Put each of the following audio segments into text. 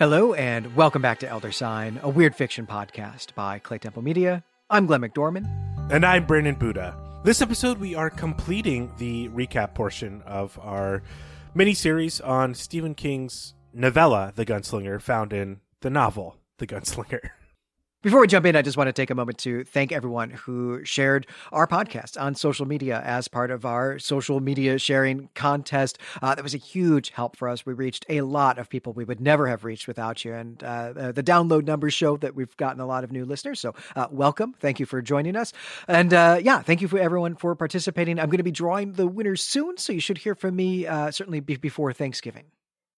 Hello, and welcome back to Elder Sign, a weird fiction podcast by Claytemple Media. I'm Glenn McDorman. And I'm Brandon Buddha. This episode, we are completing the recap portion of our mini series on Stephen King's novella, The Gunslinger, found in the novel, The Gunslinger. Before we jump in, I just want to take a moment to thank everyone who shared our podcast on social media as part of our social media sharing contest. Uh, that was a huge help for us. We reached a lot of people we would never have reached without you. And uh, the download numbers show that we've gotten a lot of new listeners. So, uh, welcome. Thank you for joining us. And uh, yeah, thank you for everyone for participating. I'm going to be drawing the winners soon. So, you should hear from me uh, certainly be- before Thanksgiving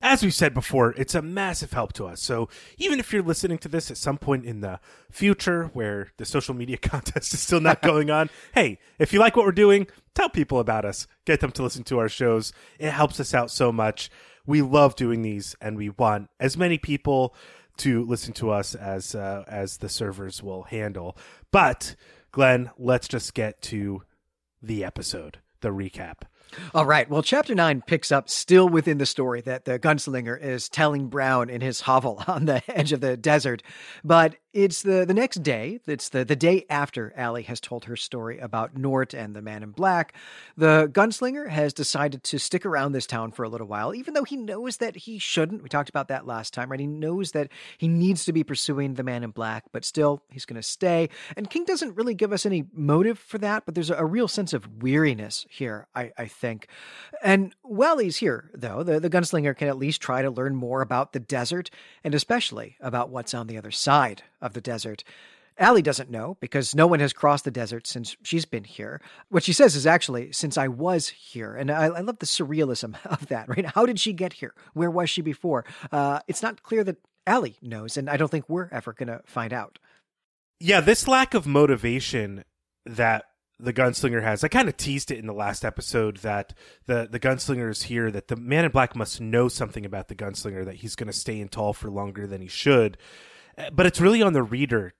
as we've said before, it's a massive help to us. So even if you're listening to this at some point in the future where the social media contest is still not going on, hey, if you like what we're doing, tell people about us. Get them to listen to our shows. It helps us out so much. We love doing these and we want as many people to listen to us as uh, as the servers will handle. But Glenn, let's just get to the episode, the recap. All right. Well, chapter nine picks up still within the story that the gunslinger is telling Brown in his hovel on the edge of the desert. But it's the, the next day. It's the, the day after Allie has told her story about Nort and the man in black. The gunslinger has decided to stick around this town for a little while, even though he knows that he shouldn't. We talked about that last time, right? He knows that he needs to be pursuing the man in black, but still, he's going to stay. And King doesn't really give us any motive for that, but there's a, a real sense of weariness here, I, I think. And while he's here, though, the, the gunslinger can at least try to learn more about the desert, and especially about what's on the other side of the desert. Allie doesn't know because no one has crossed the desert since she's been here. What she says is actually, since I was here. And I, I love the surrealism of that, right? How did she get here? Where was she before? Uh, it's not clear that Allie knows, and I don't think we're ever going to find out. Yeah, this lack of motivation that the gunslinger has. I kind of teased it in the last episode that the the gunslinger is here. That the man in black must know something about the gunslinger. That he's going to stay in Tull for longer than he should. But it's really on the reader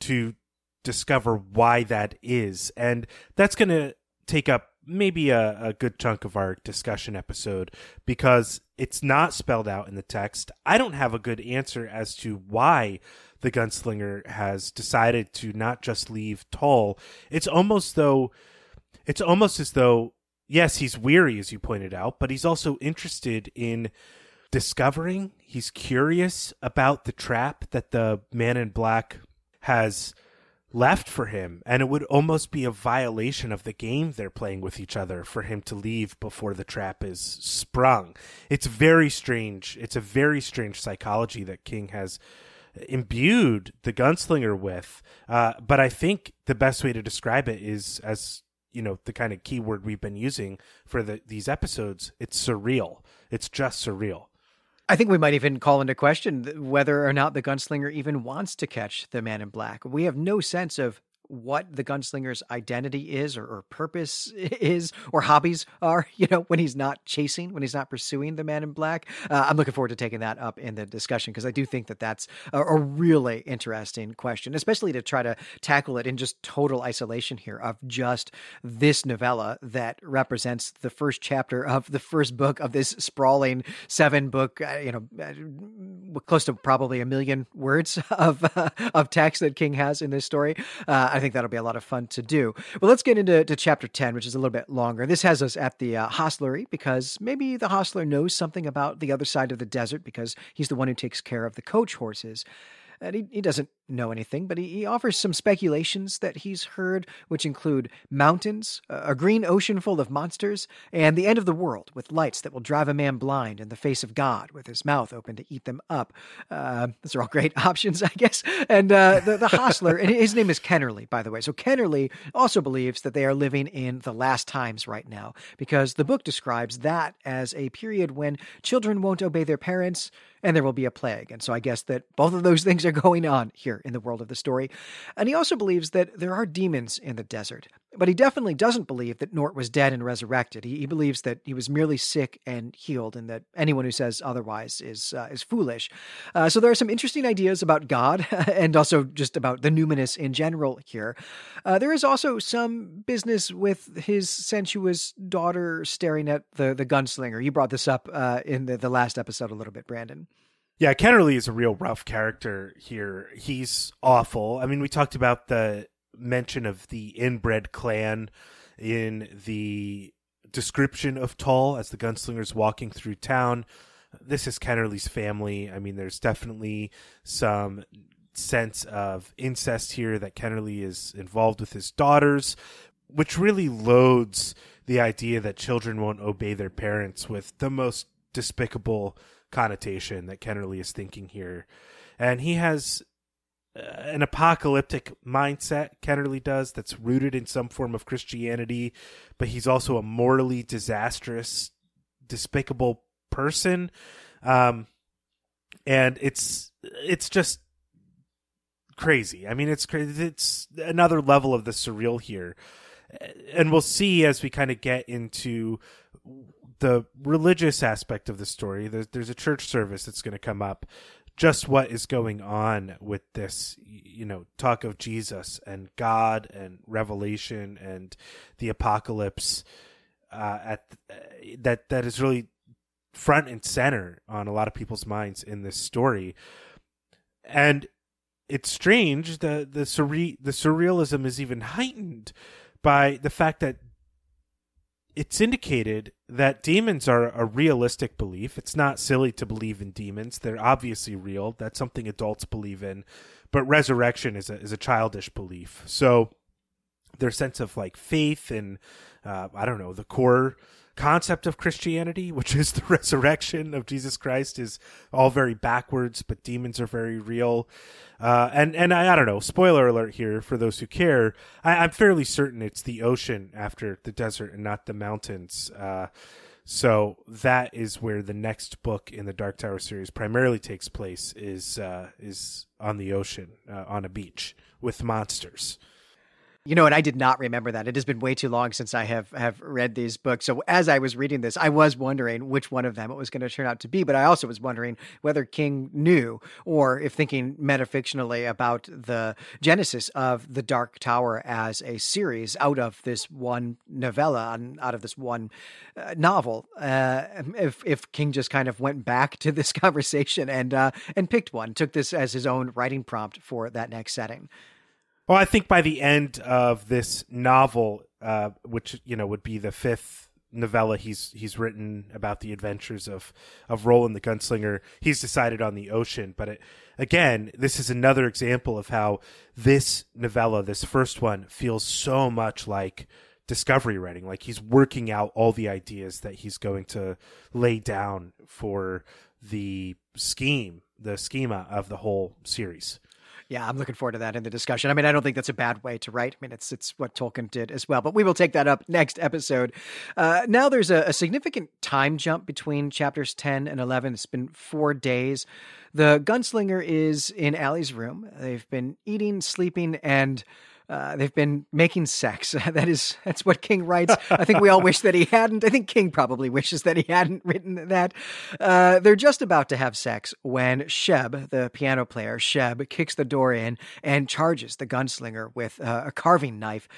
to discover why that is, and that's going to take up maybe a, a good chunk of our discussion episode because it's not spelled out in the text. I don't have a good answer as to why the gunslinger has decided to not just leave Tull. It's almost though it's almost as though yes, he's weary as you pointed out, but he's also interested in discovering. He's curious about the trap that the man in black has left for him and it would almost be a violation of the game they're playing with each other for him to leave before the trap is sprung it's very strange it's a very strange psychology that king has imbued the gunslinger with. Uh, but I think the best way to describe it is as you know the kind of keyword we've been using for the, these episodes. It's surreal. It's just surreal. I think we might even call into question whether or not the gunslinger even wants to catch the man in black. We have no sense of what the gunslinger's identity is or, or, purpose is or hobbies are, you know, when he's not chasing, when he's not pursuing the man in black. Uh, I'm looking forward to taking that up in the discussion because I do think that that's a, a, really interesting question, especially to try to tackle it in just total isolation here of just this novella that represents the first chapter of the first book of this sprawling seven book, uh, you know, uh, close to probably a million words of, uh, of text that King has in this story. I think that'll be a lot of fun to do. Well, let's get into to chapter 10, which is a little bit longer. This has us at the uh, hostelry because maybe the hostler knows something about the other side of the desert because he's the one who takes care of the coach horses. And he, he doesn't know anything, but he, he offers some speculations that he's heard, which include mountains, a green ocean full of monsters, and the end of the world with lights that will drive a man blind in the face of God with his mouth open to eat them up. Uh, those are all great options, I guess. And uh, the, the hostler, and his name is Kennerly, by the way. So Kennerly also believes that they are living in the last times right now because the book describes that as a period when children won't obey their parents and there will be a plague. And so I guess that both of those things are going on here in the world of the story. And he also believes that there are demons in the desert. But he definitely doesn't believe that Nort was dead and resurrected. He, he believes that he was merely sick and healed, and that anyone who says otherwise is uh, is foolish. Uh, so there are some interesting ideas about God, and also just about the numinous in general here. Uh, there is also some business with his sensuous daughter staring at the the gunslinger. You brought this up uh, in the, the last episode a little bit, Brandon. Yeah, Kennerly is a real rough character here. He's awful. I mean, we talked about the mention of the inbred clan in the description of Tull as the gunslingers walking through town. This is Kennerly's family. I mean, there's definitely some sense of incest here that Kennerly is involved with his daughters, which really loads the idea that children won't obey their parents with the most despicable connotation that Kennerly is thinking here. And he has an apocalyptic mindset, Kennerly does, that's rooted in some form of Christianity, but he's also a morally disastrous, despicable person. Um, and it's it's just crazy. I mean, it's crazy. It's another level of the surreal here, and we'll see as we kind of get into the religious aspect of the story. There's, there's a church service that's going to come up. Just what is going on with this, you know, talk of Jesus and God and Revelation and the apocalypse uh, at uh, that that is really front and center on a lot of people's minds in this story. And it's strange the the surre- the surrealism is even heightened by the fact that it's indicated that demons are a realistic belief. It's not silly to believe in demons. They're obviously real. That's something adults believe in. But resurrection is a, is a childish belief. So their sense of like faith and, uh, I don't know, the core concept of Christianity, which is the resurrection of Jesus Christ, is all very backwards, but demons are very real. Uh, and and I, I don't know. Spoiler alert here for those who care. I, am fairly certain it's the ocean after the desert and not the mountains. Uh, so that is where the next book in the Dark Tower series primarily takes place. Is uh, is on the ocean, uh, on a beach with monsters. You know, and I did not remember that. It has been way too long since I have have read these books. So as I was reading this, I was wondering which one of them it was going to turn out to be. But I also was wondering whether King knew, or if thinking metafictionally about the genesis of the Dark Tower as a series out of this one novella, out of this one uh, novel. Uh, if if King just kind of went back to this conversation and uh, and picked one, took this as his own writing prompt for that next setting. Well, I think by the end of this novel, uh, which you know would be the fifth novella he's he's written about the adventures of of Roland the Gunslinger, he's decided on the ocean. But it, again, this is another example of how this novella, this first one, feels so much like discovery writing. Like he's working out all the ideas that he's going to lay down for the scheme, the schema of the whole series. Yeah, I'm looking forward to that in the discussion. I mean, I don't think that's a bad way to write. I mean, it's it's what Tolkien did as well. But we will take that up next episode. Uh, now there's a, a significant time jump between chapters 10 and 11. It's been four days. The gunslinger is in Allie's room. They've been eating, sleeping, and uh, they've been making sex. that is that's what King writes. I think we all wish that he hadn't. I think King probably wishes that he hadn't written that. Uh, they're just about to have sex when Sheb, the piano player, Sheb kicks the door in and charges the gunslinger with uh, a carving knife.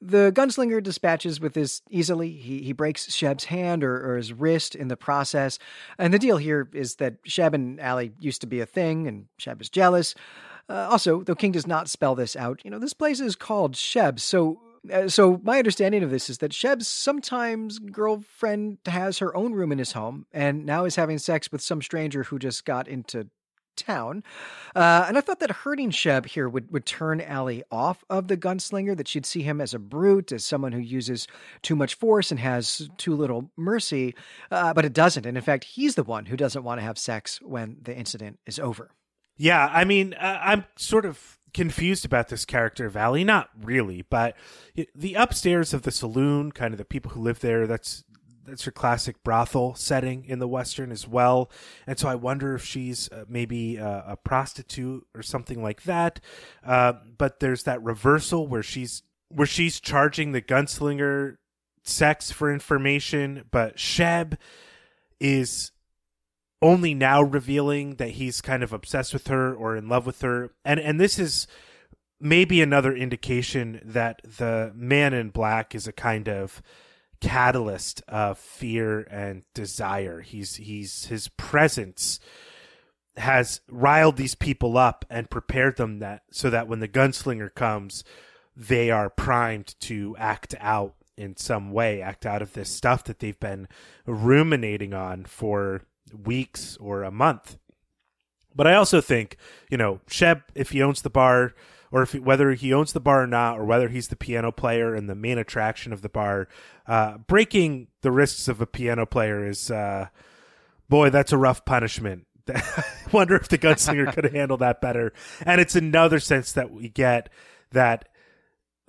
The gunslinger dispatches with this easily. He he breaks Sheb's hand or, or his wrist in the process. And the deal here is that Sheb and Allie used to be a thing, and Sheb is jealous. Uh, also, though King does not spell this out, you know, this place is called Sheb's, so uh, so my understanding of this is that Sheb's sometimes girlfriend has her own room in his home and now is having sex with some stranger who just got into town. Uh, and I thought that hurting Sheb here would, would turn Allie off of the gunslinger, that she'd see him as a brute, as someone who uses too much force and has too little mercy. Uh, but it doesn't. And in fact, he's the one who doesn't want to have sex when the incident is over. Yeah, I mean, uh, I'm sort of confused about this character Allie. Not really, but the upstairs of the saloon, kind of the people who live there. That's that's your classic brothel setting in the western as well. And so I wonder if she's uh, maybe a, a, prostitute or something like that. Uh, but there's that reversal where she's where she's charging the gunslinger sex for information, but Sheb is only now revealing that he's kind of obsessed with her or in love with her. And and this is maybe another indication that the man in black is a kind of catalyst of fear and desire. He's he's his presence has riled these people up and prepared them that so that when the gunslinger comes, they are primed to act out in some way, act out of this stuff that they've been ruminating on for weeks or a month. But I also think, you know, Sheb, if he owns the bar, or if he, whether he owns the bar or not, or whether he's the piano player and the main attraction of the bar, uh, breaking the wrists of a piano player is, uh, boy, that's a rough punishment. I wonder if the gunslinger could handle that better. And it's another sense that we get that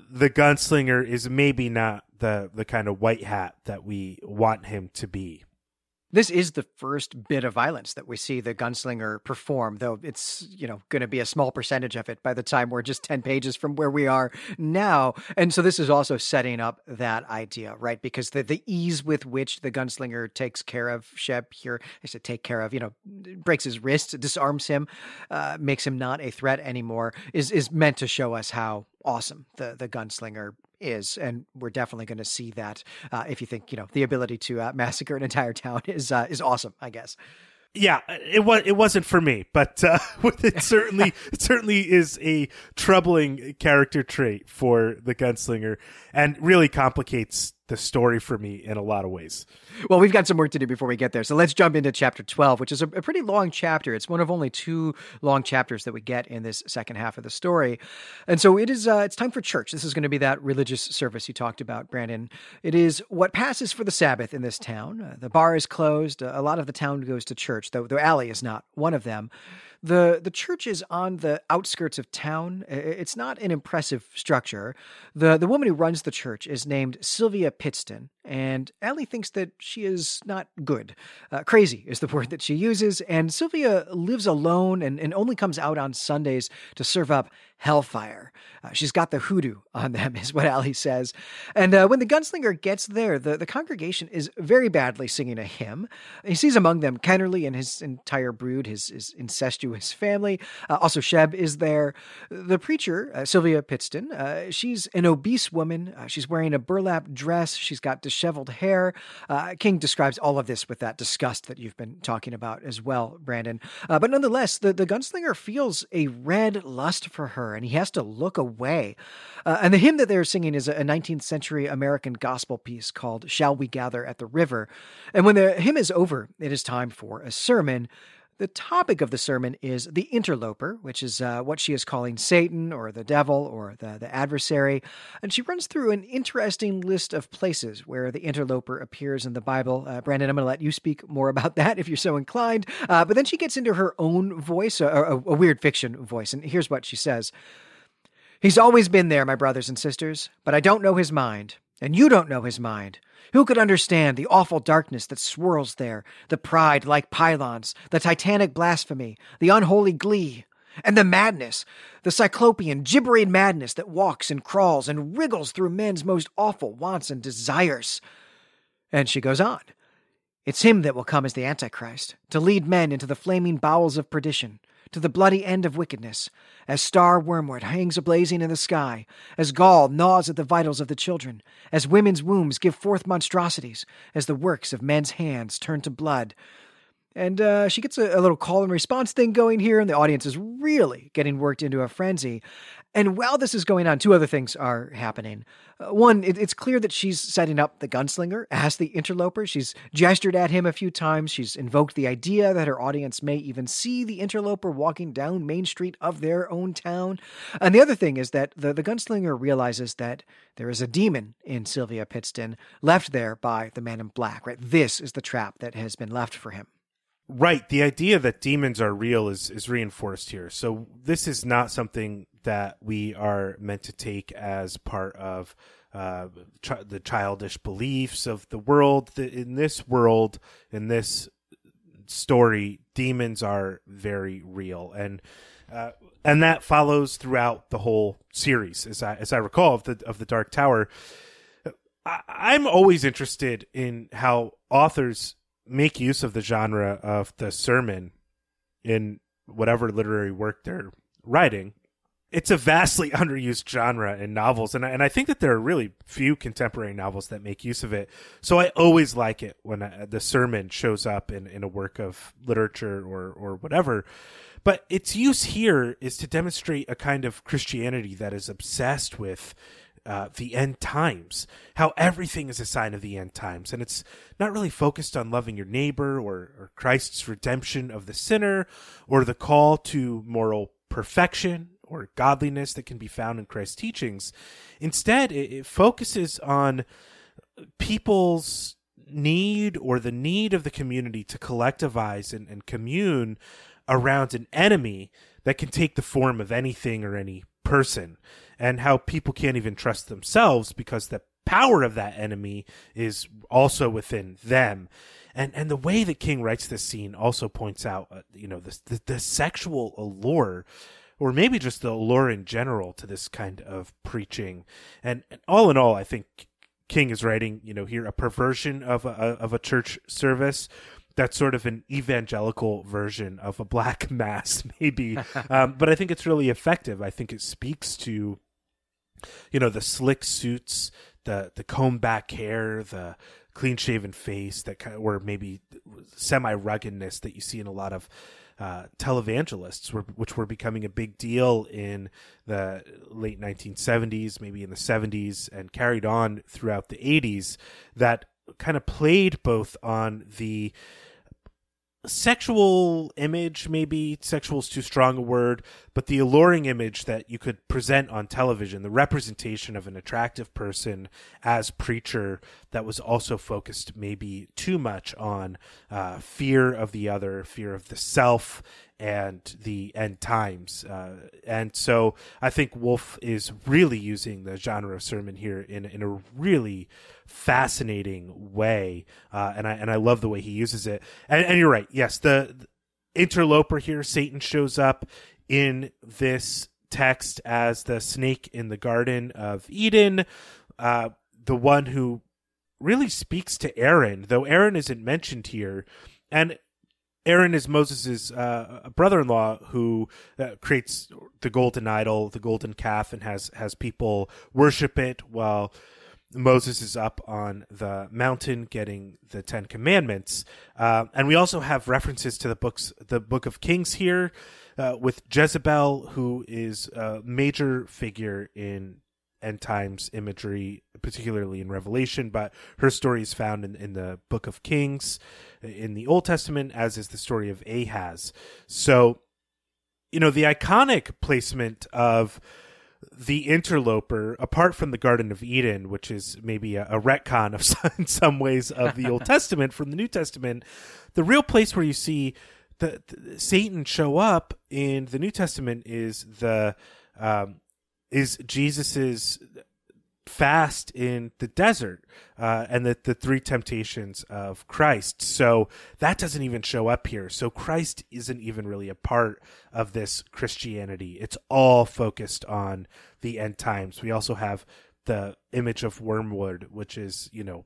the gunslinger is maybe not the the kind of white hat that we want him to be. This is the first bit of violence that we see the gunslinger perform, though it's, you know, going to be a small percentage of it by the time we're just 10 pages from where we are now. And so this is also setting up that idea, right? Because the, the ease with which the gunslinger takes care of Sheb here, I said take care of, you know, breaks his wrist, disarms him, uh, makes him not a threat anymore, is, is meant to show us how awesome the the gunslinger is, and we're definitely going to see that. Uh, if you think you know the ability to uh, massacre an entire town is uh, is awesome, I guess. Yeah, it was it wasn't for me, but uh, it certainly it certainly is a troubling character trait for the gunslinger, and really complicates the story for me in a lot of ways. Well, we've got some work to do before we get there. So let's jump into chapter 12, which is a, a, pretty long chapter. It's one of only two long chapters that we get in this second half of the story. And so it is uh, it's time for church. This is going to be that religious service you talked about, Brandon. It is what passes for the Sabbath in this town. Uh, the bar is closed. a lot of the town goes to church, though the alley is not one of them. The the church is on the outskirts of town. It's not an impressive structure. The the woman who runs the church is named Sylvia Pittston, and Allie thinks that she is not good. Uh, crazy is the word that she uses, and Sylvia lives alone and, and only comes out on Sundays to serve up hellfire. Uh, she's got the hoodoo on them, is what Allie says. And uh, when the gunslinger gets there, the, the congregation is very badly singing a hymn. He sees among them Kennerly and his entire brood, his, his incestuous family. Uh, also, Sheb is there. The preacher, uh, Sylvia Pittston, uh, she's an obese woman. She's wearing a burlap dress. She's got disheveled hair. King describes all of this with that disgust that you've been talking about as well, Brandon. but nonetheless, the, the gunslinger feels a red lust for her and he has to look away. Uh, and the hymn that they're singing is a 19th century American gospel piece called Shall We Gather at the River. And when the hymn is over, it is time for a sermon. The topic of the sermon is the interloper, which is uh, what she is calling Satan or the devil or the, the adversary. And she runs through an interesting list of places where the interloper appears in the Bible. Uh, Brandon, I'm going to let you speak more about that if you're so inclined. Uh, but then she gets into her own voice, a, a, a weird fiction voice. And here's what she says He's always been there, my brothers and sisters, but I don't know his mind, and you don't know his mind. Who could understand the awful darkness that swirls there, the pride like pylons, the titanic blasphemy, the unholy glee, and the madness, the cyclopean, gibbering madness that walks and crawls and wriggles through men's most awful wants and desires? And she goes on. It's him that will come as the Antichrist, to lead men into the flaming bowels of perdition, to the bloody end of wickedness, as star wormwood hangs ablazing in the sky, as gall gnaws at the vitals of the children, as women's wombs give forth monstrosities, as the works of men's hands turn to blood, and uh, she gets a, a, little call and response thing going here, and the audience is really getting worked into a frenzy. And while this is going on, two other things are happening. Uh, one, it, it's clear that she's setting up the gunslinger as the interloper. She's gestured at him a few times. She's invoked the idea that her audience may even see the interloper walking down Main Street of their own town. And the other thing is that the, the gunslinger realizes that there is a demon in Sylvia Pittston left there by the man in black, right? This is the trap that has been left for him. Right. The idea that demons are real is, is reinforced here. So this is not something that we are meant to take as part of uh, ch- the childish beliefs of the world. In this world, in this story, demons are very real, and uh, and that follows throughout the whole series, as I as I recall of the of the Dark Tower. I, I'm always interested in how authors make use of the genre of the sermon in whatever literary work they're writing. it's a vastly underused genre in novels, and I, and I think that there are really few contemporary novels that make use of it. So I always like it when I, uh, the sermon shows up in, in a work of literature or or whatever. But its use here is to demonstrate a kind of Christianity that is obsessed with uh, the end times, how everything is a sign of the end times. And it's not really focused on loving your neighbor or, or Christ's redemption of the sinner or the call to moral perfection or godliness that can be found in Christ's teachings. Instead, it, it focuses on people's need or the need of the community to collectivize and, and commune around an enemy that can take the form of anything or any person, and how people can't even trust themselves because the power of that enemy is also within them. And and the way that King writes this scene also points out, uh, you know, the, the the sexual allure or maybe just the allure in general to this kind of preaching. And, and all in all, I think King is writing, you know, here a perversion of a, of a church service. That's sort of an evangelical version of a black mass, maybe. um, but I think it's really effective. I think it speaks to, you know, the slick suits, the the comb back hair, the clean shaven face, that kind of, or maybe semi ruggedness that you see in a lot of uh, televangelists, which were becoming a big deal in the late 1970s, maybe in the 70s, and carried on throughout the 80s, that kind of played both on the sexual image maybe sexual is too strong a word but the alluring image that you could present on television the representation of an attractive person as preacher that was also focused maybe too much on uh, fear of the other fear of the self and the end times. Uh, and so I think Wolfe is really using the genre of sermon here in in a really fascinating way, uh, and I and I love the way he uses it. And, and you're right. Yes, the, the interloper here, Satan shows up in this text as the snake in the Garden of Eden, uh, the one who really speaks to Aaron, though Aaron isn't mentioned here. And Aaron is Moses' uh, brother-in-law who uh, creates the golden idol, the golden calf, and has has people worship it while Moses is up on the mountain getting the Ten Commandments. Uh, and we also have references to the books, the Book of Kings here, uh, with Jezebel, who is a major figure in end times imagery, particularly in Revelation, but her story is found in, in the Book of Kings in the Old Testament, as is the story of Ahab. So, you know, the iconic placement of the interloper, apart from the Garden of Eden, which is maybe a, a retcon of some, in some ways of the Old Testament from the New Testament, the real place where you see the, the Satan show up in the New Testament is the um, is Jesus's fast in the desert uh, and the, the three temptations of Christ. So that doesn't even show up here. So Christ isn't even really a part of this Christianity. It's all focused on the end times. We also have the image of wormwood, which is, you know,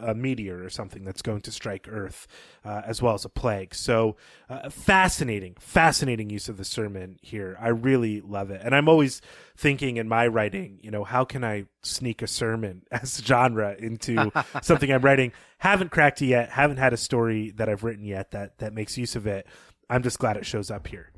a meteor or something that's going to strike Earth, uh, as well as a plague. So, uh, fascinating, fascinating use of the sermon here. I really love it, and I'm always thinking in my writing, you know, how can I sneak a sermon as genre into something I'm writing? Haven't cracked it yet. Haven't had a story that I've written yet that that makes use of it. I'm just glad it shows up here.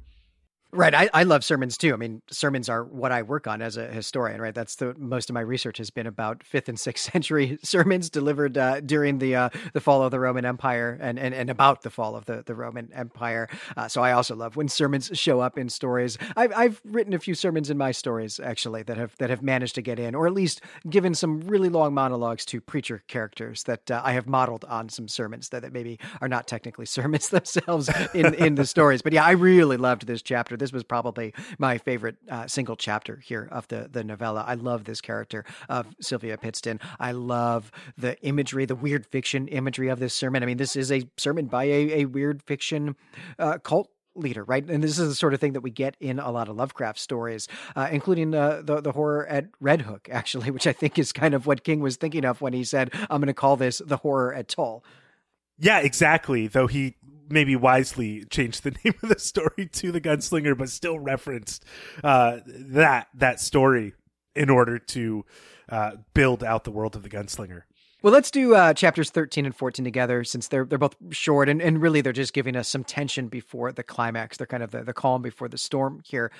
Right. I, I love sermons too. I mean, sermons are what I work on as a historian, right? That's the most of my research has been about fifth and sixth century sermons delivered uh, during the uh, the fall of the Roman Empire and, and, and about the fall of the, the Roman Empire. Uh, so I also love when sermons show up in stories. I've, I've written a few sermons in my stories actually that have that have managed to get in, or at least given some really long monologues to preacher characters that uh, I have modeled on some sermons that, that maybe are not technically sermons themselves in, in the stories. But yeah, I really loved this chapter this was probably my favorite uh, single chapter here of the the novella. I love this character of Sylvia Pittston. I love the imagery, the weird fiction imagery of this sermon. I mean, this is a sermon by a, a weird fiction uh, cult leader, right? And this is the sort of thing that we get in a lot of Lovecraft stories, uh, including uh, the the horror at Red Hook, actually, which I think is kind of what King was thinking of when he said, "I'm going to call this the horror at Tull." Yeah, exactly. Though he maybe wisely changed the name of the story to the gunslinger, but still referenced uh, that that story in order to uh, build out the world of the gunslinger. Well, let's do uh, chapters 13 and 14 together since they're they're both short and, and really they're just giving us some tension before the climax. They're kind of the, the calm before the storm here.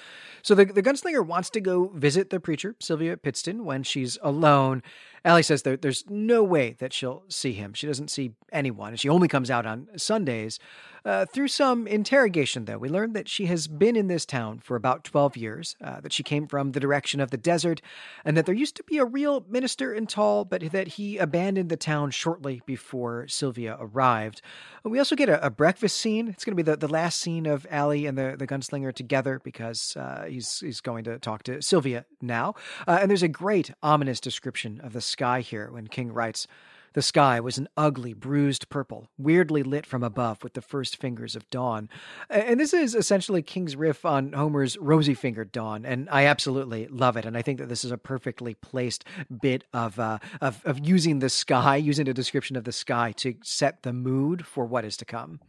So the, the gunslinger wants to go visit the preacher, Sylvia Pittston, when she's alone. Allie says there, there's no way that she'll see him. She doesn't see anyone, and she only comes out on Sundays. Uh, through some interrogation, though, we learn that she has been in this town for about 12 years, uh, that she came from the direction of the desert, and that there used to be a real minister in Tull, but that he abandoned the town shortly before Sylvia arrived. We also get a, a breakfast scene. It's going to be the, the last scene of Allie and the, the gunslinger together because uh, he's, he's going to talk to Sylvia now. Uh, and there's a great, ominous description of the sky here when King writes, the sky was an ugly, bruised purple, weirdly lit from above with the first fingers of dawn. And this is essentially King's riff on Homer's rosy fingered dawn, and I absolutely love it. And I think that this is a perfectly placed bit of, uh, of, of using the sky, using a description of the sky to set the mood for what is to come.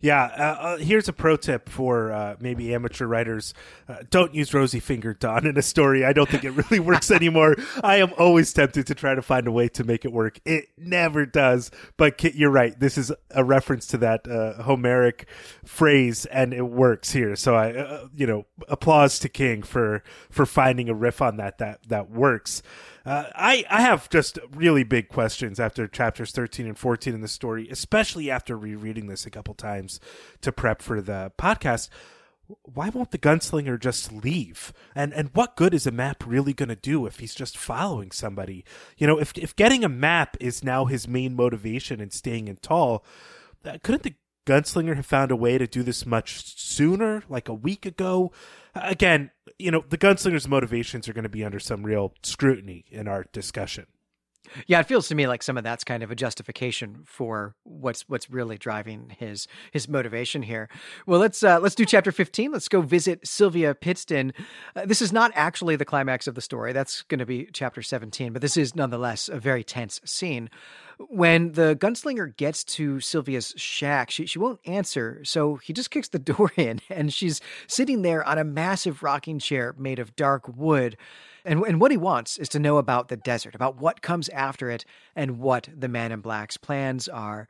Yeah, uh, uh, here's a pro tip for uh, maybe amateur writers: uh, don't use rosy fingered dawn in a story. I don't think it really works anymore. I am always tempted to try to find a way to make it work. It never does. But Kit, you're right. This is a reference to that uh, Homeric phrase, and it works here. So I, uh, you know, applause to King for for finding a riff on that that that works. Uh, I I have just really big questions after chapters thirteen and fourteen in the story, especially after rereading this a couple times to prep for the podcast. Why won't the gunslinger just leave? And and what good is a map really going to do if he's just following somebody? You know, if if getting a map is now his main motivation in staying in Tull, uh, couldn't the gunslinger have found a way to do this much sooner, like a week ago? again, you know, the gunslinger's motivations are going to be under some real scrutiny in our discussion. Yeah, it feels to me like some of that's kind of a justification for what's what's really driving his his motivation here. Well, let's uh, let's do chapter fifteen. Let's go visit Sylvia Pittston. Uh, this is not actually the climax of the story. That's going to be chapter seventeen, but this is nonetheless a very tense scene. When the gunslinger gets to Sylvia's shack, she, she won't answer, so he just kicks the door in, and she's sitting there on a massive rocking chair made of dark wood. And, and what he wants is to know about the desert, about what comes after it, and what the man in black's plans are.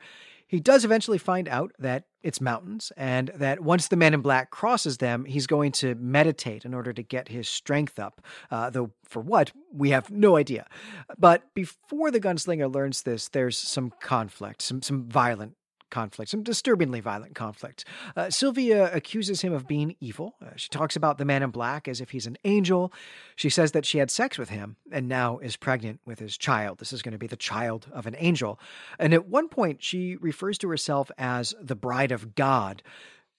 He does eventually find out that it's mountains, and that once the man in black crosses them, he's going to meditate in order to get his strength up. Uh, though for what, we have no idea. But before the gunslinger learns this, there's some conflict, some, some violent conflict, some disturbingly violent conflict. Uh, Sylvia accuses him of being evil. Uh, she talks about the man in black as if he's an angel. She says that she had sex with him and now is pregnant with his child. This is going to be the child of an angel. And at one point, she refers to herself as the bride of God.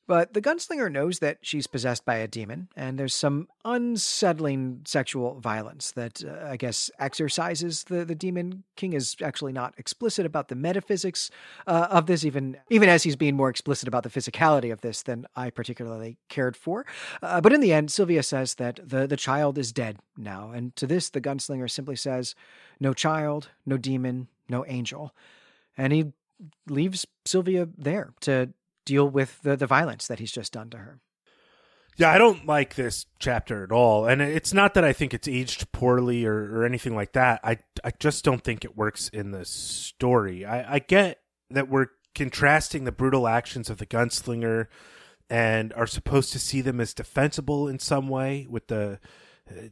But the gunslinger knows that she's possessed by a demon, and there's some unsettling sexual violence that, uh, I guess, exorcises the, the demon. King is actually not explicit about the metaphysics uh, of this, even, even as he's being more explicit about the physicality of this than I particularly cared for. Uh, but in the end, Sylvia says that the, the child is dead now, and to this, the gunslinger simply says, No child, no demon, no angel. And he leaves Sylvia there to deal with the, the violence that he's just done to her. Yeah, I don't like this chapter at all. And it's not that I think it's aged poorly or, or anything like that. I, I just don't think it works in the story. I, I get that we're contrasting the brutal actions of the gunslinger and are supposed to see them as defensible in some way with the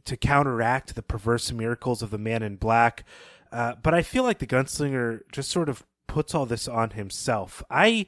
to counteract the perverse miracles of the man in black. Uh, but I feel like the gunslinger just sort of puts all this on himself. I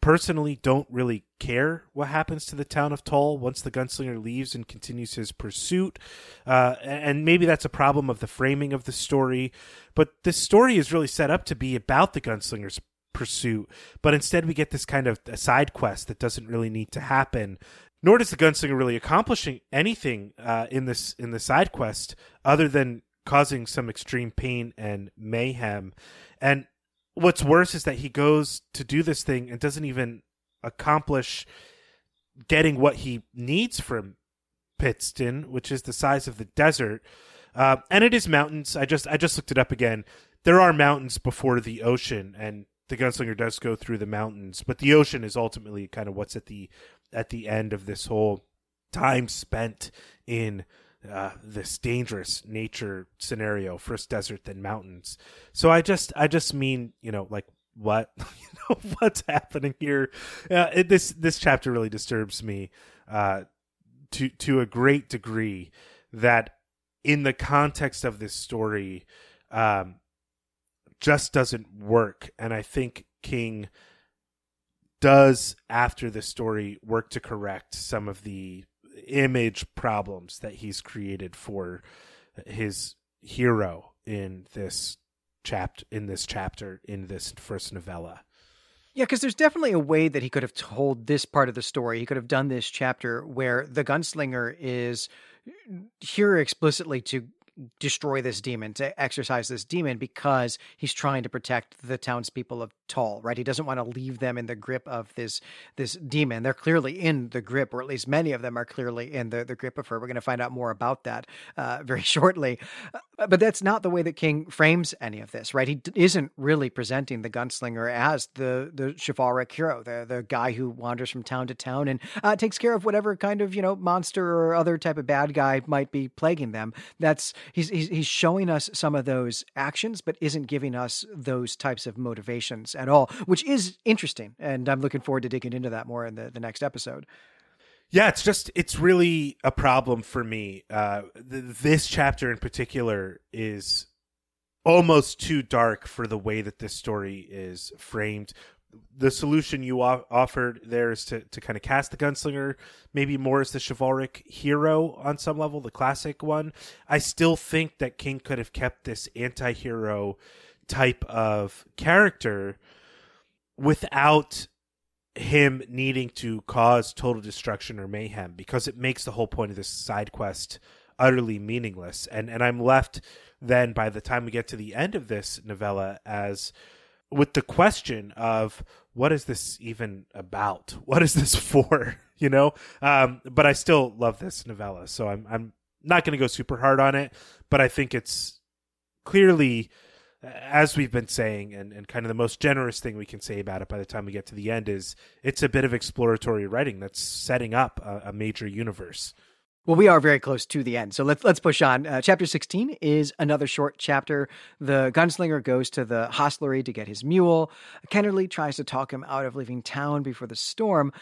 personally don't really care what happens to the town of Tull once the gunslinger leaves and continues his pursuit. Uh, and maybe that's a problem of the framing of the story. But this story is really set up to be about the gunslinger's pursuit. But instead, we get this kind of a side quest that doesn't really need to happen. Nor does the gunslinger really accomplishing anything uh, in this in the side quest other than causing some extreme pain and mayhem. And what's worse is that he goes to do this thing and doesn't even accomplish getting what he needs from Pittston, which is the size of the desert. Uh, and it is mountains. I just I just looked it up again. There are mountains before the ocean, and the gunslinger does go through the mountains, but the ocean is ultimately kind of what's at the at the end of this whole time spent in uh, this dangerous nature scenario first desert then mountains. So i just i just mean you know like what you know what's happening here? Uh, it, this this chapter really disturbs me uh, to to a great degree that in the context of this story um, just doesn't work. And i think king does after the story work to correct some of the image problems that he's created for his hero in this chapter in this chapter in this first novella. Yeah, because there's definitely a way that he could have told this part of the story. He could have done this chapter where the gunslinger is here explicitly to destroy this demon, to exorcise this demon, because he's trying to protect the townspeople of Tull, right? He doesn't want to leave them in the grip of this this demon. They're clearly in the grip, or at least many of them are clearly in the, the grip of her. We're going to find out more about that uh, very shortly. Uh, but that's not the way that King frames any of this, right? He d- isn't really presenting the gunslinger as the the chivalric hero, the the guy who wanders from town to town and uh, takes care of whatever kind of you know monster or other type of bad guy might be plaguing them. That's he's, he's he's showing us some of those actions, but isn't giving us those types of motivations at all, which is interesting, and I'm looking forward to digging into that more in the the next episode. Yeah, it's just it's really a problem for me. Uh, th- this chapter in particular is almost too dark for the way that this story is framed the solution you offered there is to, to kind of cast the gunslinger maybe more as the chivalric hero on some level, the classic one. I still think that King could have kept this anti hero type of character without him needing to cause total destruction or mayhem because it makes the whole point of this side quest utterly meaningless. And and I'm left then by the time we get to the end of this novella as with the question of what is this even about? What is this for? You know? Um, but I still love this novella, so I'm I'm not going to go super hard on it, but I think it's clearly as we've been saying and, and kind of the most generous thing we can say about it by the time we get to the end is it's a bit of exploratory writing that's setting up a, a major universe well, we are very close to the end, so let's let's push on. Uh, chapter sixteen is another short chapter. The gunslinger goes to the hostelry to get his mule. Kennerly tries to talk him out of leaving town before the storm,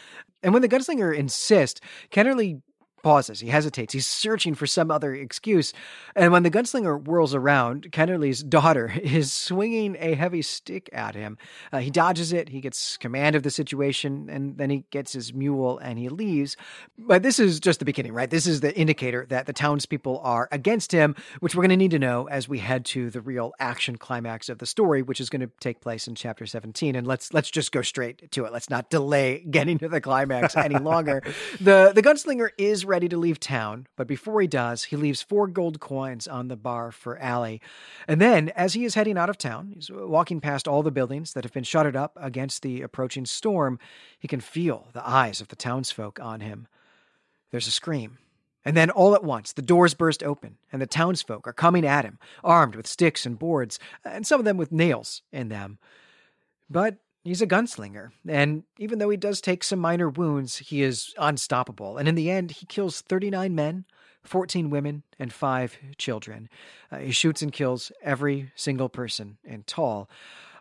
and when the gunslinger insists, Kennerly pauses. He hesitates. He's searching for some other excuse. And when the gunslinger whirls around, Kennerly's daughter is swinging a heavy stick at him. Uh, he dodges it. He gets command of the situation, and then he gets his mule and he leaves. But this is just the beginning, right? This is the indicator that the townspeople are against him, which we're going to need to know as we head to the real action climax of the story, which is going to take place in chapter 17. And let's let's just go straight to it. Let's not delay getting to the climax any longer. the The gunslinger is ready to leave town, but before he does, he leaves four gold coins on the bar for Allie. And then, as he is heading out of town, he's walking past all the buildings that have been shuttered up against the approaching storm, he can feel the eyes of the townsfolk on him. There's a scream. And then all at once, the doors burst open, and the townsfolk are coming at him, armed with sticks and boards, and some of them with nails in them. But He's a gunslinger, and even though he does take some minor wounds, he is unstoppable. And in the end, he kills 39 men, 14 women, and 5 children. Uh, he shoots and kills every single person in Tull.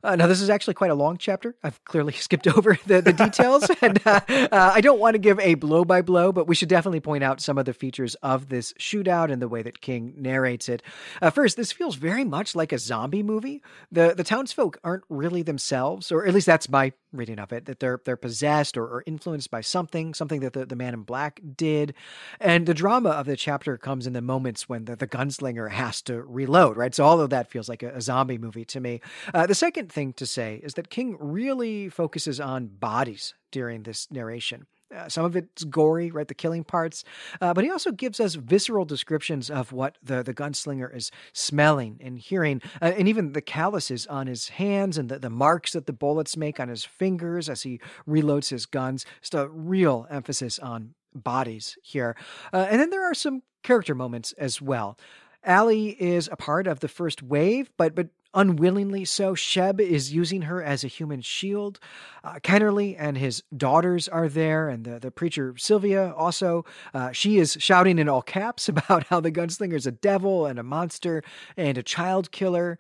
Uh, now, this is actually quite a long chapter. I've clearly skipped over the, the details, and uh, uh, I don't want to give a blow by blow, but we should definitely point out some of the features of this shootout and the way that King narrates it. Uh, first, this feels very much like a zombie movie. The the townsfolk aren't really themselves, or at least that's my reading of it. That they're they're possessed or, or influenced by something, something that the, the man in black did, and the drama of the chapter comes in the moments when the, the gunslinger has to reload. Right, so all of that feels like a, a zombie movie to me. Uh, the second thing to say is that King really focuses on bodies during this narration. Uh, some of it's gory, right? The killing parts, uh, but he also gives us visceral descriptions of what the, the gunslinger is smelling and hearing, uh, and even the calluses on his hands and the, the marks that the bullets make on his fingers as he reloads his guns. Just a real emphasis on bodies here. Uh, and then there are some character moments as well. Allie is a part of the first wave, but but unwillingly so. Sheb is using her as a human shield. Uh, Kennerly and his daughters are there, and the, the preacher Sylvia also. Uh, she is shouting in all caps about how the gunslinger is a devil and a monster and a child killer.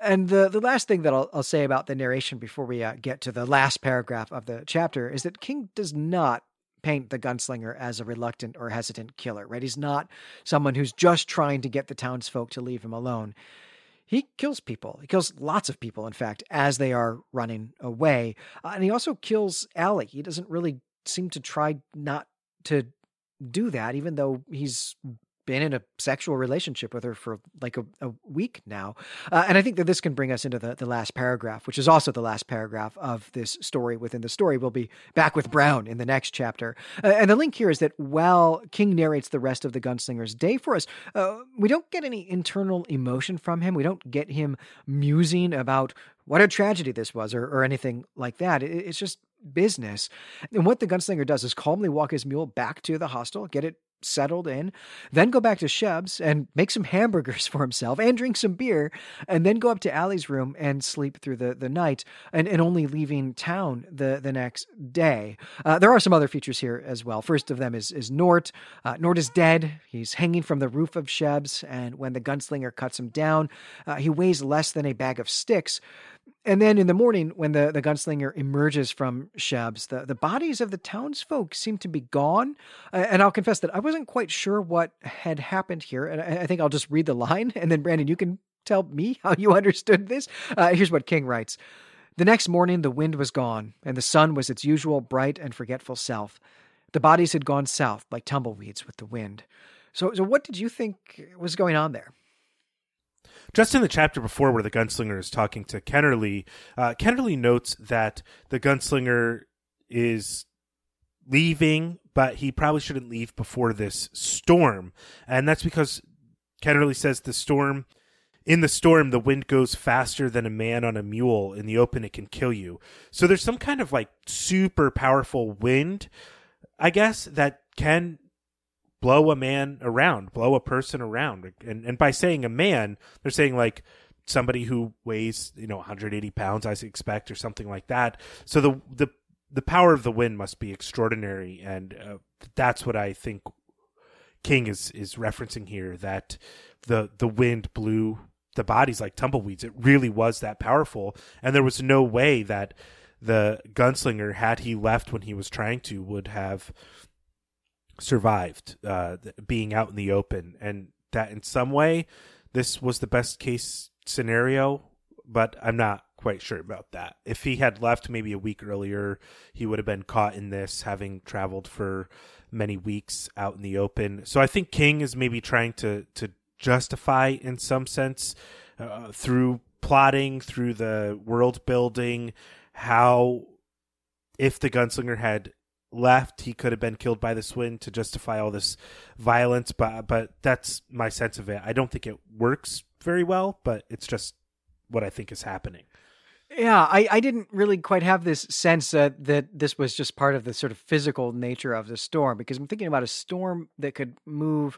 And the, the last thing that I'll, I'll say about the narration before we uh, get to the last paragraph of the chapter is that King does not paint the gunslinger as a reluctant or hesitant killer, right? He's not someone who's just trying to get the townsfolk to leave him alone. He kills people. He kills lots of people, in fact, as they are running away. Uh, and he also kills Allie. He doesn't really seem to try not to do that, even though he's been in a sexual relationship with her for like a, a week now. Uh, and I think that this can bring us into the, the last paragraph, which is also the last paragraph of this story within the story. We'll be back with Brown in the next chapter. Uh, and the link here is that while King narrates the rest of the gunslinger's day for us, uh, we don't get any internal emotion from him. We don't get him musing about what a tragedy this was or, or anything like that. It, it's just business. And what the gunslinger does is calmly walk his mule back to the hostel, get it settled in, then go back to Sheb's and make some hamburgers for himself and drink some beer, and then go up to Allie's room and sleep through the, the night and, and only leaving town the, the next day. Uh, there are some other features here as well. First of them is, is Nort. Uh, Nort is dead. He's hanging from the roof of Sheb's, and when the gunslinger cuts him down, uh, he weighs less than a bag of sticks. And then in the morning, when the, the gunslinger emerges from Sheb's, the, the bodies of the townsfolk seem to be gone. Uh, and I'll confess that I wasn't quite sure what had happened here. And I, I, think I'll just read the line, and then Brandon, you can tell me how you understood this. Uh, here's what King writes The next morning, the wind was gone, and the sun was its usual bright and forgetful self. The bodies had gone south like tumbleweeds with the wind. So, so what did you think was going on there? Just in the chapter before, where the gunslinger is talking to Kennerly, uh, Kennerly notes that the gunslinger is leaving, but he probably shouldn't leave before this storm, and that's because Kennerly says the storm. In the storm, the wind goes faster than a man on a mule. In the open, it can kill you. So there's some kind of like super powerful wind, I guess, that can blow a man around, blow a person around. And and by saying a man, they're saying like somebody who weighs you know 180 pounds, I expect, or something like that. So the the the power of the wind must be extraordinary, and uh, that's what I think King is is referencing here. That the the wind blew the bodies like tumbleweeds. It really was that powerful, and there was no way that the gunslinger, had he left when he was trying to, would have survived uh, being out in the open, and that in some way this was the best case scenario, but I'm not quite sure about that. If he had left maybe a week earlier, he would have been caught in this, having traveled for many weeks out in the open. So I think King is maybe trying to to justify in some sense uh, through plotting, through the world building, how if the gunslinger had left, he could have been killed by this wind to justify all this violence. But but that's my sense of it. I don't think it works very well, but it's just what I think is happening. Yeah, I, I didn't really quite have this sense that, that this was just part of the sort of physical nature of the storm because I'm thinking about a storm that could move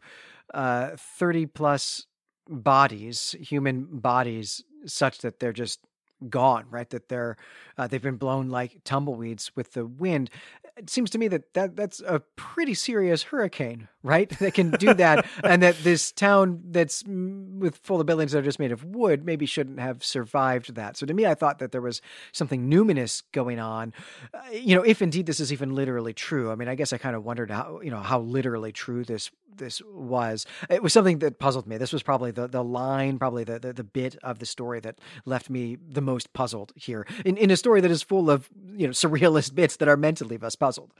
uh, 30 plus bodies, human bodies, such that they're just gone, right? That they're uh, they've been blown like tumbleweeds with the wind. It seems to me that, that that's a pretty serious hurricane, right? That can do that, and that this town that's with full of buildings that are just made of wood maybe shouldn't have survived that. So to me, I thought that there was something numinous going on. Uh, you know, if indeed this is even literally true. I mean, I guess I kind of wondered how you know how literally true this this was. It was something that puzzled me. This was probably the the line, probably the the, the bit of the story that left me the most puzzled here in in a story that is full of you know surrealist bits that are meant to leave us puzzled.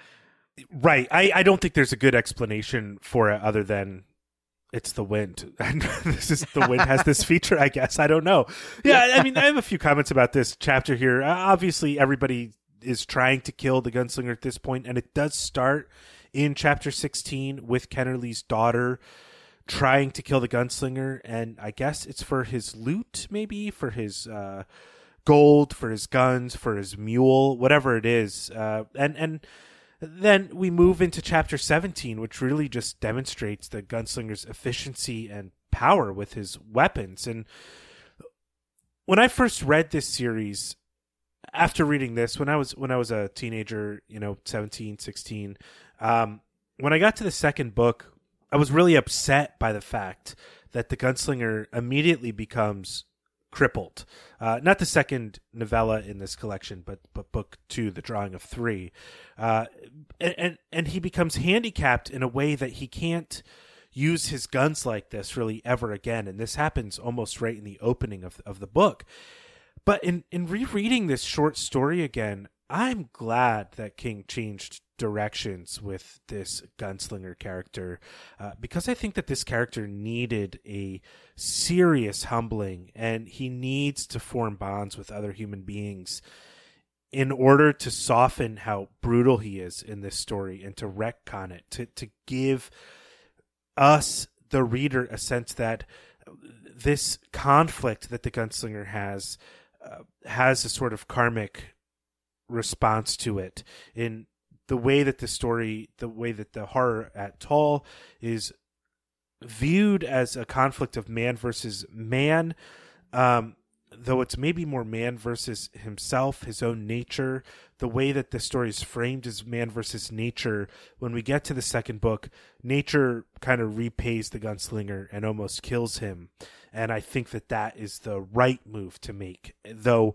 Right. I, I don't think there's a good explanation for it other than it's the wind. And this is the wind has this feature, I guess. I don't know. Yeah, I mean, I have a few comments about this chapter here. Uh, obviously, everybody is trying to kill the gunslinger at this point, and it does start in chapter 16 with Kennerly's daughter trying to kill the gunslinger, and I guess it's for his loot, maybe for his uh, gold, for his guns, for his mule, whatever it is. Uh, and and then we move into chapter 17, which really just demonstrates the gunslinger's efficiency and power with his weapons. And when I first read this series, after reading this, when I was when I was a teenager, you know, 17, 16, um, when I got to the second book, I was really upset by the fact that the gunslinger immediately becomes crippled. Uh, not the second novella in this collection, but but book two, the drawing of three, uh, and and he becomes handicapped in a way that he can't use his guns like this really ever again. And this happens almost right in the opening of of the book. But in in rereading this short story again, I'm glad that King changed directions with this gunslinger character uh, because I think that this character needed a serious humbling and he needs to form bonds with other human beings in order to soften how brutal he is in this story and to retcon it, to, to give us, the reader, a sense that this conflict that the gunslinger has uh, has a sort of karmic response to it in the way that the story, the way that the horror at Tull is viewed as a conflict of man versus man, um, though it's maybe more man versus himself, his own nature. The way that the story is framed is man versus nature. When we get to the second book, nature kind of repays the gunslinger and almost kills him. And I think that that is the right move to make, though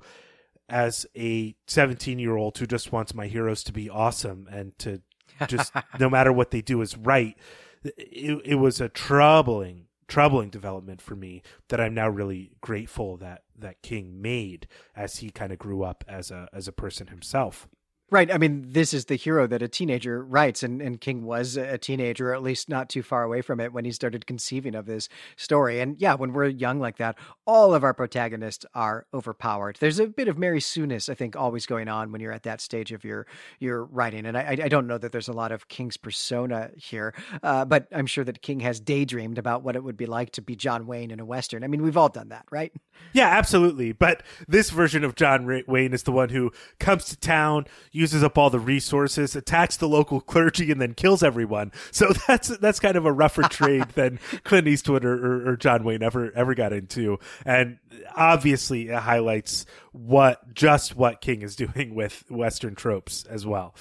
as a 17 year old who just wants my heroes to be awesome and to just no matter what they do is right it, it was a troubling troubling development for me that i'm now really grateful that that king made as he kind of grew up as a as a person himself Right. I mean, this is the hero that a teenager writes, and, and King was a teenager, or at least not too far away from it when he started conceiving of this story. And yeah, when we're young like that, all of our protagonists are overpowered. There's a bit of Mary Sue-ness, I think, always going on when you're at that stage of your your writing. And I, I don't know that there's a lot of King's persona here, uh, but I'm sure that King has daydreamed about what it would be like to be John Wayne in a Western. I mean, we've all done that, right? Yeah, absolutely. But this version of John Wayne is the one who comes to town uses up all the resources, attacks the local clergy, and then kills everyone. So that's that's kind of a rougher trade than Clint Eastwood or, or, or, John Wayne ever ever got into, and obviously it highlights what just what King is doing with Western tropes as well.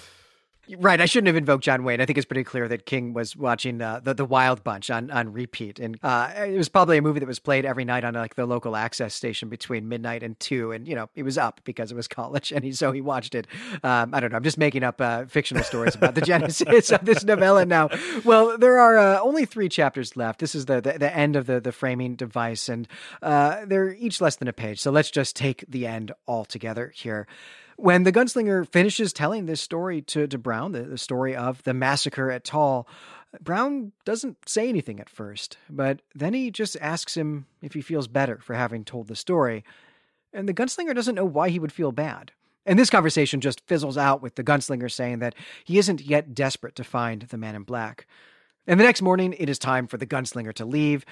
Right, I shouldn't have invoked John Wayne. I think it's pretty clear that King was watching uh, the the Wild Bunch on on repeat, and uh, it was probably a movie that was played every night on like the local access station between midnight and two. And you know, he was up because it was college, and he so he watched it. Um, I don't know. I'm just making up uh, fictional stories about the genesis of this novella now. Well, there are uh, only three chapters left. This is the the, the end of the the framing device, and uh, they're each less than a page. So let's just take the end all together here. When the gunslinger finishes telling this story to, to Brown, the, the story of the massacre at Tull, Brown doesn't say anything at first, but then he just asks him if he feels better for having told the story. And the gunslinger doesn't know why he would feel bad. And this conversation just fizzles out with the gunslinger saying that he isn't yet desperate to find the man in black. And the next morning, it is time for the gunslinger to leave.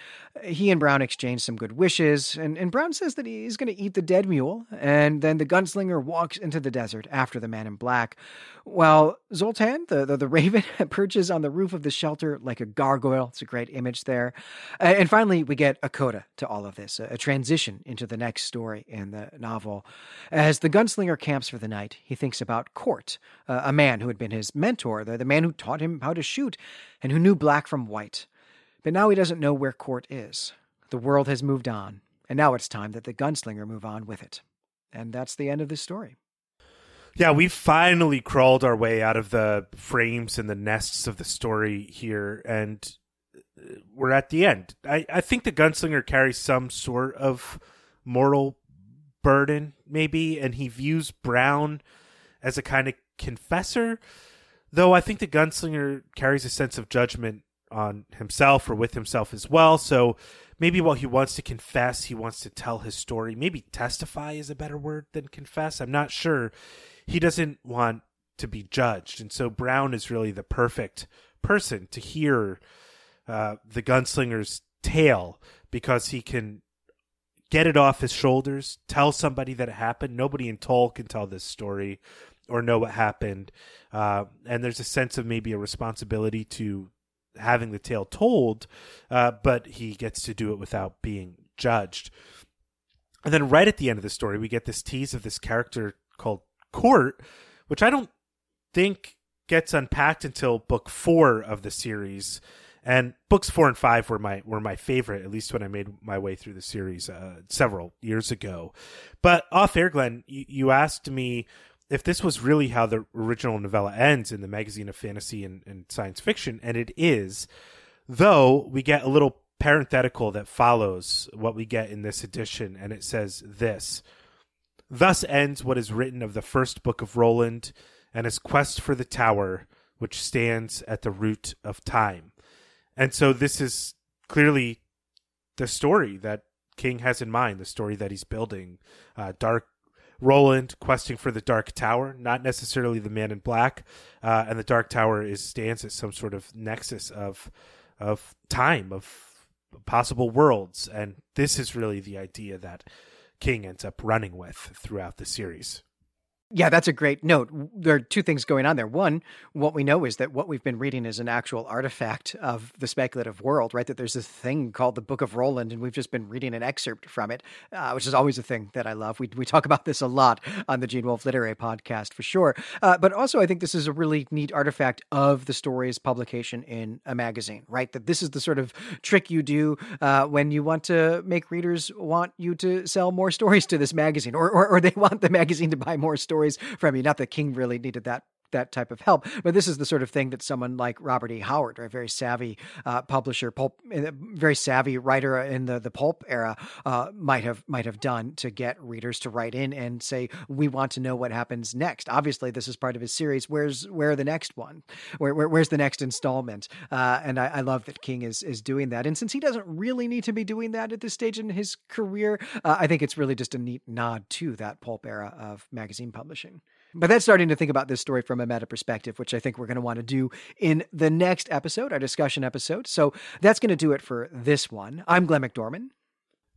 He and Brown exchange some good wishes, and, and Brown says that he's going to eat the dead mule, and then the gunslinger walks into the desert after the man in black, while Zoltan, the, the, the raven, perches on the roof of the shelter like a gargoyle. It's a great image there. and finally, we get a coda to all of this, a, a transition into the next story in the novel. As the gunslinger camps for the night, he thinks about Cort, uh, a man who had been his mentor, the, the man who taught him how to shoot and who knew black from white. But now he doesn't know where Cort is. The world has moved on, and now it's time that the gunslinger move on with it. And that's the end of this story. Yeah, we finally crawled our way out of the frames and the nests of the story here, and uh, we're at the end. I, I think the gunslinger carries some sort of moral burden, maybe, and he views Brown as a kind of confessor Though I think the gunslinger carries a sense of judgment on himself or with himself as well. So maybe while he wants to confess, he wants to tell his story. Maybe testify is a better word than confess. I'm not sure. He doesn't want to be judged. And so Brown is really the perfect person to hear uh, the gunslinger's tale because he can get it off his shoulders, tell somebody that it happened. Nobody in Tull can tell this story or know what happened. Uh, and there's a sense of maybe a responsibility to having the tale told, uh, but he gets to do it without being judged. And then right at the end of the story, we get this tease of this character called Cort, which I don't think gets unpacked until book four of the series. And books four and five were my were my favorite, at least when I made my way through the series uh, several years ago. But off air, Glenn, you, you asked me if this was really how the original novella ends in the magazine of fantasy and, and science fiction, and it is, though we get a little parenthetical that follows what we get in this edition, and it says this. Thus ends what is written of the first book of Roland and his quest for the tower, which stands at the root of time. And so this is clearly the story that King has in mind, the story that he's building. Uh, Dark Roland questing for the Dark Tower, not necessarily the Man in Black, uh, and the Dark Tower is stands as some sort of nexus of of time, of possible worlds, and this is really the idea that King ends up running with throughout the series. Yeah, that's a great note. There are two things going on there. One, what we know is that what we've been reading is an actual artifact of the speculative world, right? That there's this thing called the Book of Roland, and we've just been reading an excerpt from it, uh, which is always a thing that I love. We, we talk about this a lot on the Gene Wolfe Literary Podcast for sure. Uh, but also, I think this is a really neat artifact of the story's publication in a magazine, right? That this is the sort of trick you do uh, when you want to make readers want you to sell more stories to this magazine, or, or, or they want the magazine to buy more stories stories from you. Not that King really needed that that type of help. But this is the sort of thing that someone like Robert E. Howard, a very savvy uh, publisher, pulp, uh, very savvy writer in the the pulp era, uh, might have might have done to get readers to write in and say, "We want to know what happens next." Obviously, this is part of his series. Where's where the next one? Where, where where's the next installment? Uh, and I, I, love that King is is doing that. And since he doesn't really need to be doing that at this stage in his career, uh, I think it's really just a neat nod to that pulp era of magazine publishing. But that's starting to think about this story from a meta perspective, which I think we're going to want to do in the next episode, our discussion episode. So that's going to do it for this one. I'm Glenn McDorman.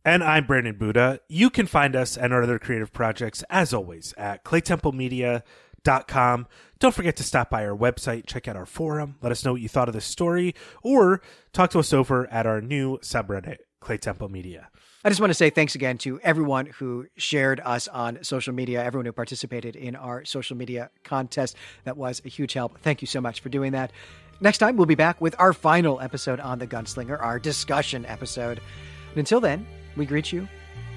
And I'm Brandon Buddha. You can find us and our other creative projects, as always, at claytemplemedia.com. Don't forget to stop by our website, check out our forum, let us know what you thought of this story, or talk to us over at our new subreddit, Claytemple Media. I just want to say thanks again to everyone who shared us on social media, everyone who participated in our social media contest. That was a huge help. Thank you so much for doing that. Next time, we'll be back with our final episode on The Gunslinger, our discussion episode. And until then, we greet you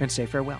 and say farewell.